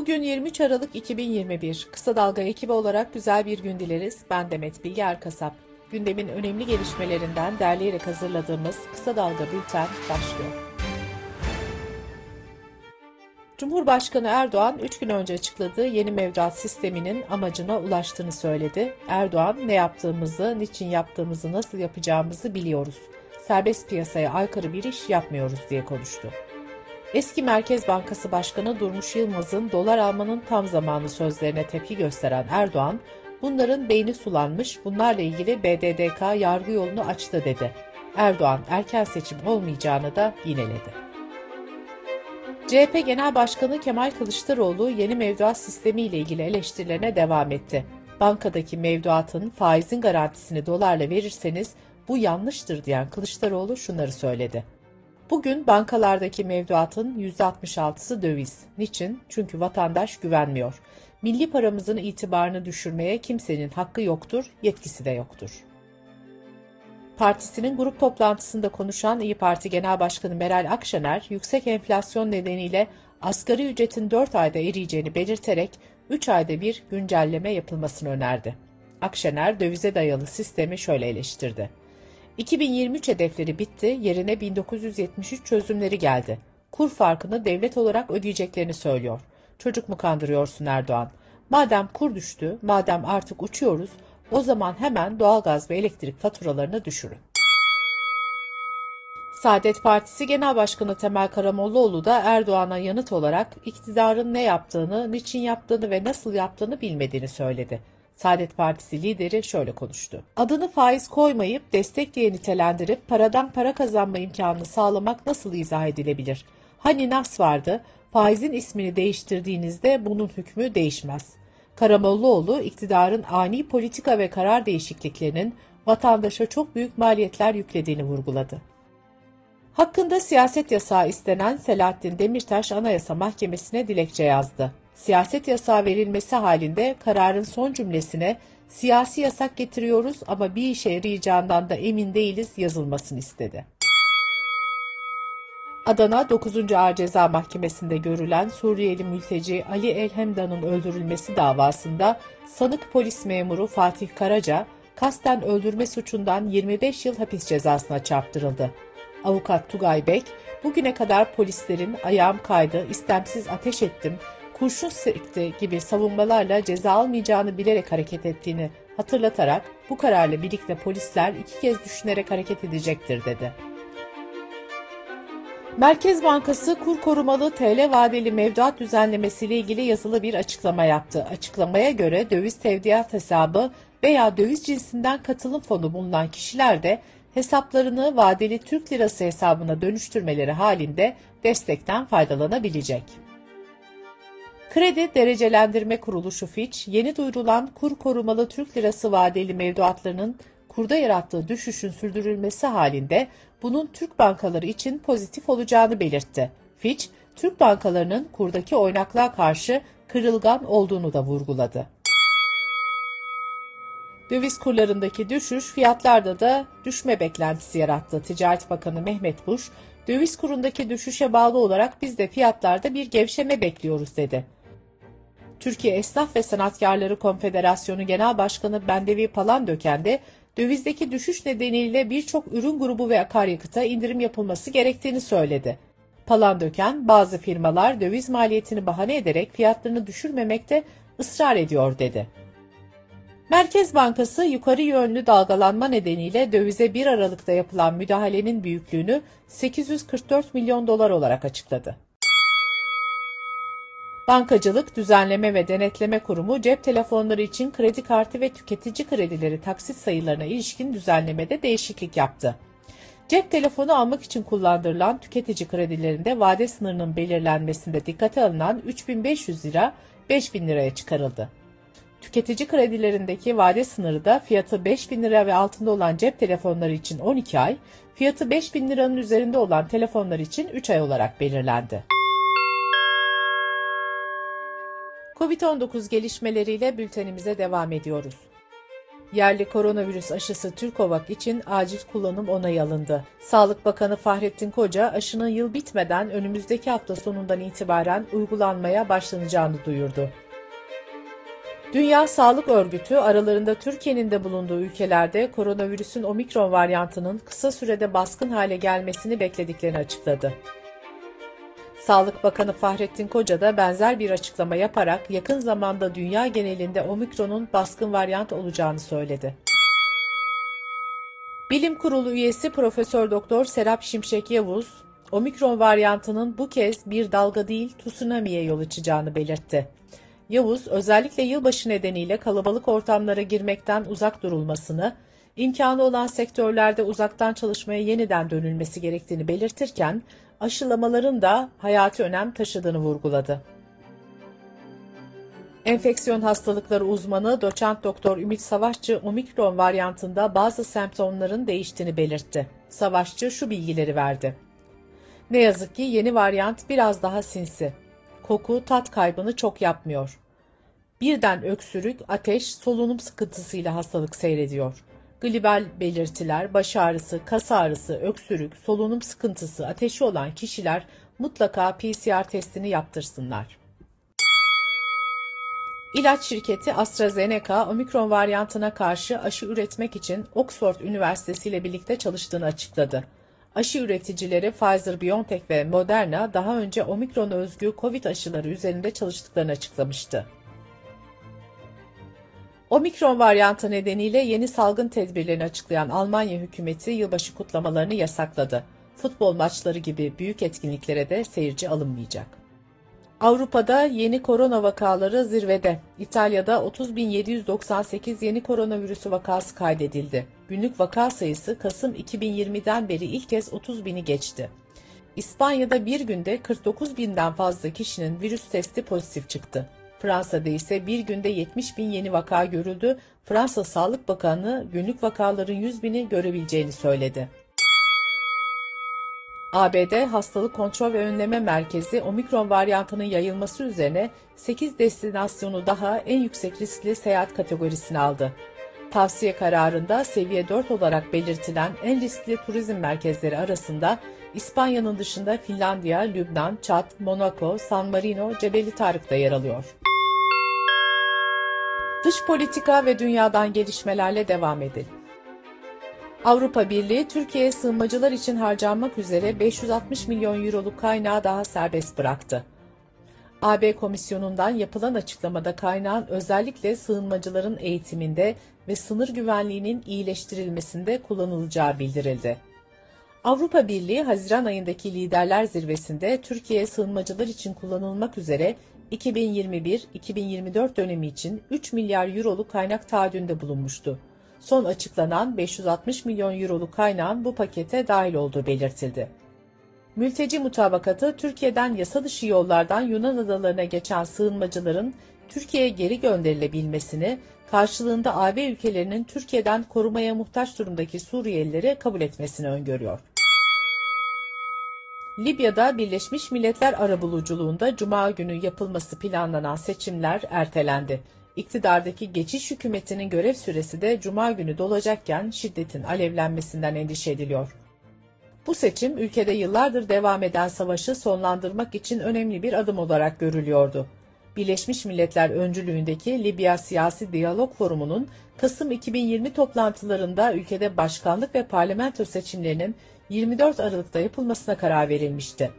Bugün 23 Aralık 2021. Kısa Dalga ekibi olarak güzel bir gün dileriz. Ben Demet Bilge Erkasap. Gündemin önemli gelişmelerinden derleyerek hazırladığımız Kısa Dalga Bülten başlıyor. Cumhurbaşkanı Erdoğan 3 gün önce açıkladığı yeni mevduat sisteminin amacına ulaştığını söyledi. Erdoğan ne yaptığımızı, niçin yaptığımızı, nasıl yapacağımızı biliyoruz. Serbest piyasaya aykırı bir iş yapmıyoruz diye konuştu. Eski Merkez Bankası Başkanı Durmuş Yılmaz'ın dolar almanın tam zamanı sözlerine tepki gösteren Erdoğan, bunların beyni sulanmış, bunlarla ilgili BDDK yargı yolunu açtı dedi. Erdoğan erken seçim olmayacağını da yineledi. CHP Genel Başkanı Kemal Kılıçdaroğlu yeni mevduat sistemi ile ilgili eleştirilerine devam etti. Bankadaki mevduatın faizin garantisini dolarla verirseniz bu yanlıştır diyen Kılıçdaroğlu şunları söyledi. Bugün bankalardaki mevduatın %66'sı döviz. Niçin? Çünkü vatandaş güvenmiyor. Milli paramızın itibarını düşürmeye kimsenin hakkı yoktur, yetkisi de yoktur. Partisinin grup toplantısında konuşan İyi Parti Genel Başkanı Meral Akşener, yüksek enflasyon nedeniyle asgari ücretin 4 ayda eriyeceğini belirterek 3 ayda bir güncelleme yapılmasını önerdi. Akşener dövize dayalı sistemi şöyle eleştirdi. 2023 hedefleri bitti, yerine 1973 çözümleri geldi. Kur farkını devlet olarak ödeyeceklerini söylüyor. Çocuk mu kandırıyorsun Erdoğan? Madem kur düştü, madem artık uçuyoruz, o zaman hemen doğalgaz ve elektrik faturalarını düşürün. Saadet Partisi Genel Başkanı Temel Karamollaoğlu da Erdoğan'a yanıt olarak iktidarın ne yaptığını, niçin yaptığını ve nasıl yaptığını bilmediğini söyledi. Saadet Partisi lideri şöyle konuştu. Adını faiz koymayıp destek diye nitelendirip paradan para kazanma imkanını sağlamak nasıl izah edilebilir? Hani nas vardı, faizin ismini değiştirdiğinizde bunun hükmü değişmez. Karamollaoğlu iktidarın ani politika ve karar değişikliklerinin vatandaşa çok büyük maliyetler yüklediğini vurguladı. Hakkında siyaset yasağı istenen Selahattin Demirtaş Anayasa Mahkemesi'ne dilekçe yazdı siyaset yasağı verilmesi halinde kararın son cümlesine siyasi yasak getiriyoruz ama bir işe yarayacağından da emin değiliz yazılmasını istedi. Adana 9. Ağır Ceza Mahkemesi'nde görülen Suriyeli mülteci Ali Elhemdan'ın öldürülmesi davasında sanık polis memuru Fatih Karaca, kasten öldürme suçundan 25 yıl hapis cezasına çarptırıldı. Avukat Tugay Bek, bugüne kadar polislerin ayağım kaydı, istemsiz ateş ettim, kurşun sekti gibi savunmalarla ceza almayacağını bilerek hareket ettiğini hatırlatarak bu kararla birlikte polisler iki kez düşünerek hareket edecektir dedi. Merkez Bankası kur korumalı TL vadeli mevduat düzenlemesiyle ilgili yazılı bir açıklama yaptı. Açıklamaya göre döviz tevdiat hesabı veya döviz cinsinden katılım fonu bulunan kişiler de hesaplarını vadeli Türk lirası hesabına dönüştürmeleri halinde destekten faydalanabilecek. Kredi Derecelendirme Kuruluşu Fitch, yeni duyurulan kur korumalı Türk lirası vadeli mevduatlarının kurda yarattığı düşüşün sürdürülmesi halinde bunun Türk bankaları için pozitif olacağını belirtti. Fitch, Türk bankalarının kurdaki oynaklığa karşı kırılgan olduğunu da vurguladı. Döviz kurlarındaki düşüş fiyatlarda da düşme beklentisi yarattı. Ticaret Bakanı Mehmet Buş, döviz kurundaki düşüşe bağlı olarak biz de fiyatlarda bir gevşeme bekliyoruz dedi. Türkiye Esnaf ve Sanatkarları Konfederasyonu Genel Başkanı Bendevi Palandöken de dövizdeki düşüş nedeniyle birçok ürün grubu ve akaryakıta indirim yapılması gerektiğini söyledi. Palandöken, bazı firmalar döviz maliyetini bahane ederek fiyatlarını düşürmemekte ısrar ediyor dedi. Merkez Bankası yukarı yönlü dalgalanma nedeniyle dövize 1 Aralık'ta yapılan müdahalenin büyüklüğünü 844 milyon dolar olarak açıkladı. Bankacılık Düzenleme ve Denetleme Kurumu cep telefonları için kredi kartı ve tüketici kredileri taksit sayılarına ilişkin düzenlemede değişiklik yaptı. Cep telefonu almak için kullandırılan tüketici kredilerinde vade sınırının belirlenmesinde dikkate alınan 3500 lira 5000 liraya çıkarıldı. Tüketici kredilerindeki vade sınırı da fiyatı 5000 lira ve altında olan cep telefonları için 12 ay, fiyatı 5000 liranın üzerinde olan telefonlar için 3 ay olarak belirlendi. Covid-19 gelişmeleriyle bültenimize devam ediyoruz. Yerli koronavirüs aşısı Türkovak için acil kullanım onayı alındı. Sağlık Bakanı Fahrettin Koca aşının yıl bitmeden önümüzdeki hafta sonundan itibaren uygulanmaya başlanacağını duyurdu. Dünya Sağlık Örgütü aralarında Türkiye'nin de bulunduğu ülkelerde koronavirüsün omikron varyantının kısa sürede baskın hale gelmesini beklediklerini açıkladı. Sağlık Bakanı Fahrettin Koca da benzer bir açıklama yaparak yakın zamanda dünya genelinde omikronun baskın varyant olacağını söyledi. Bilim Kurulu üyesi Profesör Doktor Serap Şimşek Yavuz, omikron varyantının bu kez bir dalga değil tsunami'ye yol açacağını belirtti. Yavuz, özellikle yılbaşı nedeniyle kalabalık ortamlara girmekten uzak durulmasını, imkanı olan sektörlerde uzaktan çalışmaya yeniden dönülmesi gerektiğini belirtirken, aşılamaların da hayati önem taşıdığını vurguladı. Enfeksiyon hastalıkları uzmanı doçent doktor Ümit Savaşçı omikron varyantında bazı semptomların değiştiğini belirtti. Savaşçı şu bilgileri verdi. Ne yazık ki yeni varyant biraz daha sinsi. Koku, tat kaybını çok yapmıyor. Birden öksürük, ateş, solunum sıkıntısıyla hastalık seyrediyor. Global belirtiler, baş ağrısı, kas ağrısı, öksürük, solunum sıkıntısı, ateşi olan kişiler mutlaka PCR testini yaptırsınlar. İlaç şirketi AstraZeneca, omikron varyantına karşı aşı üretmek için Oxford Üniversitesi ile birlikte çalıştığını açıkladı. Aşı üreticileri Pfizer-BioNTech ve Moderna daha önce omikron özgü COVID aşıları üzerinde çalıştıklarını açıklamıştı. Omikron varyantı nedeniyle yeni salgın tedbirlerini açıklayan Almanya hükümeti yılbaşı kutlamalarını yasakladı. Futbol maçları gibi büyük etkinliklere de seyirci alınmayacak. Avrupa'da yeni korona vakaları zirvede. İtalya'da 30.798 yeni koronavirüsü vakası kaydedildi. Günlük vaka sayısı Kasım 2020'den beri ilk kez 30 bini geçti. İspanya'da bir günde 49 binden fazla kişinin virüs testi pozitif çıktı. Fransa'da ise bir günde 70 bin yeni vaka görüldü. Fransa Sağlık Bakanı günlük vakaların 100 bini görebileceğini söyledi. ABD Hastalık Kontrol ve Önleme Merkezi omikron varyantının yayılması üzerine 8 destinasyonu daha en yüksek riskli seyahat kategorisine aldı. Tavsiye kararında seviye 4 olarak belirtilen en riskli turizm merkezleri arasında İspanya'nın dışında Finlandiya, Lübnan, Çat, Monaco, San Marino, Cebeli Tarık da yer alıyor. Dış politika ve dünyadan gelişmelerle devam edelim. Avrupa Birliği, Türkiye'ye sığınmacılar için harcanmak üzere 560 milyon euroluk kaynağı daha serbest bıraktı. AB Komisyonu'ndan yapılan açıklamada kaynağın özellikle sığınmacıların eğitiminde ve sınır güvenliğinin iyileştirilmesinde kullanılacağı bildirildi. Avrupa Birliği Haziran ayındaki liderler zirvesinde Türkiye sığınmacılar için kullanılmak üzere 2021-2024 dönemi için 3 milyar euroluk kaynak taahhüdünde bulunmuştu. Son açıklanan 560 milyon euroluk kaynağın bu pakete dahil olduğu belirtildi. Mülteci mutabakatı Türkiye'den yasa dışı yollardan Yunan adalarına geçen sığınmacıların Türkiye'ye geri gönderilebilmesini, karşılığında AB ülkelerinin Türkiye'den korumaya muhtaç durumdaki Suriyelileri kabul etmesini öngörüyor. Libya'da Birleşmiş Milletler arabuluculuğunda Cuma günü yapılması planlanan seçimler ertelendi. İktidardaki geçiş hükümetinin görev süresi de Cuma günü dolacakken şiddetin alevlenmesinden endişe ediliyor. Bu seçim ülkede yıllardır devam eden savaşı sonlandırmak için önemli bir adım olarak görülüyordu. Birleşmiş Milletler öncülüğündeki Libya Siyasi Diyalog Forumu'nun Kasım 2020 toplantılarında ülkede başkanlık ve parlamento seçimlerinin 24 Aralık'ta yapılmasına karar verilmişti.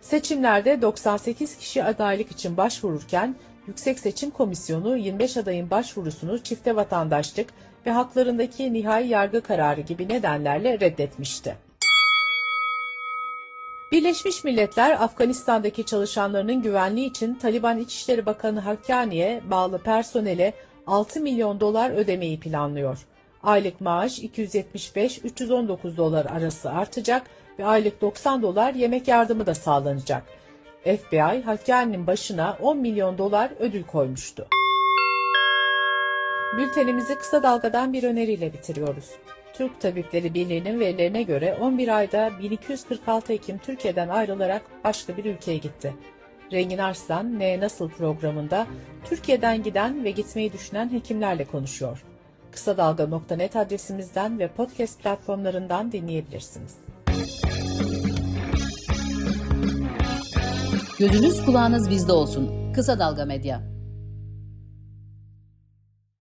Seçimlerde 98 kişi adaylık için başvururken Yüksek Seçim Komisyonu 25 adayın başvurusunu çifte vatandaşlık ve haklarındaki nihai yargı kararı gibi nedenlerle reddetmişti. Birleşmiş Milletler, Afganistan'daki çalışanlarının güvenliği için Taliban İçişleri Bakanı Hakkani'ye bağlı personele 6 milyon dolar ödemeyi planlıyor. Aylık maaş 275-319 dolar arası artacak ve aylık 90 dolar yemek yardımı da sağlanacak. FBI, Hakkani'nin başına 10 milyon dolar ödül koymuştu. Bültenimizi kısa dalgadan bir öneriyle bitiriyoruz. Türk Tabipleri Birliği'nin verilerine göre 11 ayda 1246 hekim Türkiye'den ayrılarak başka bir ülkeye gitti. Rengin Arslan, Ne Nasıl programında Türkiye'den giden ve gitmeyi düşünen hekimlerle konuşuyor. Kısa Dalga.net adresimizden ve podcast platformlarından dinleyebilirsiniz. Gözünüz kulağınız bizde olsun. Kısa Dalga Medya.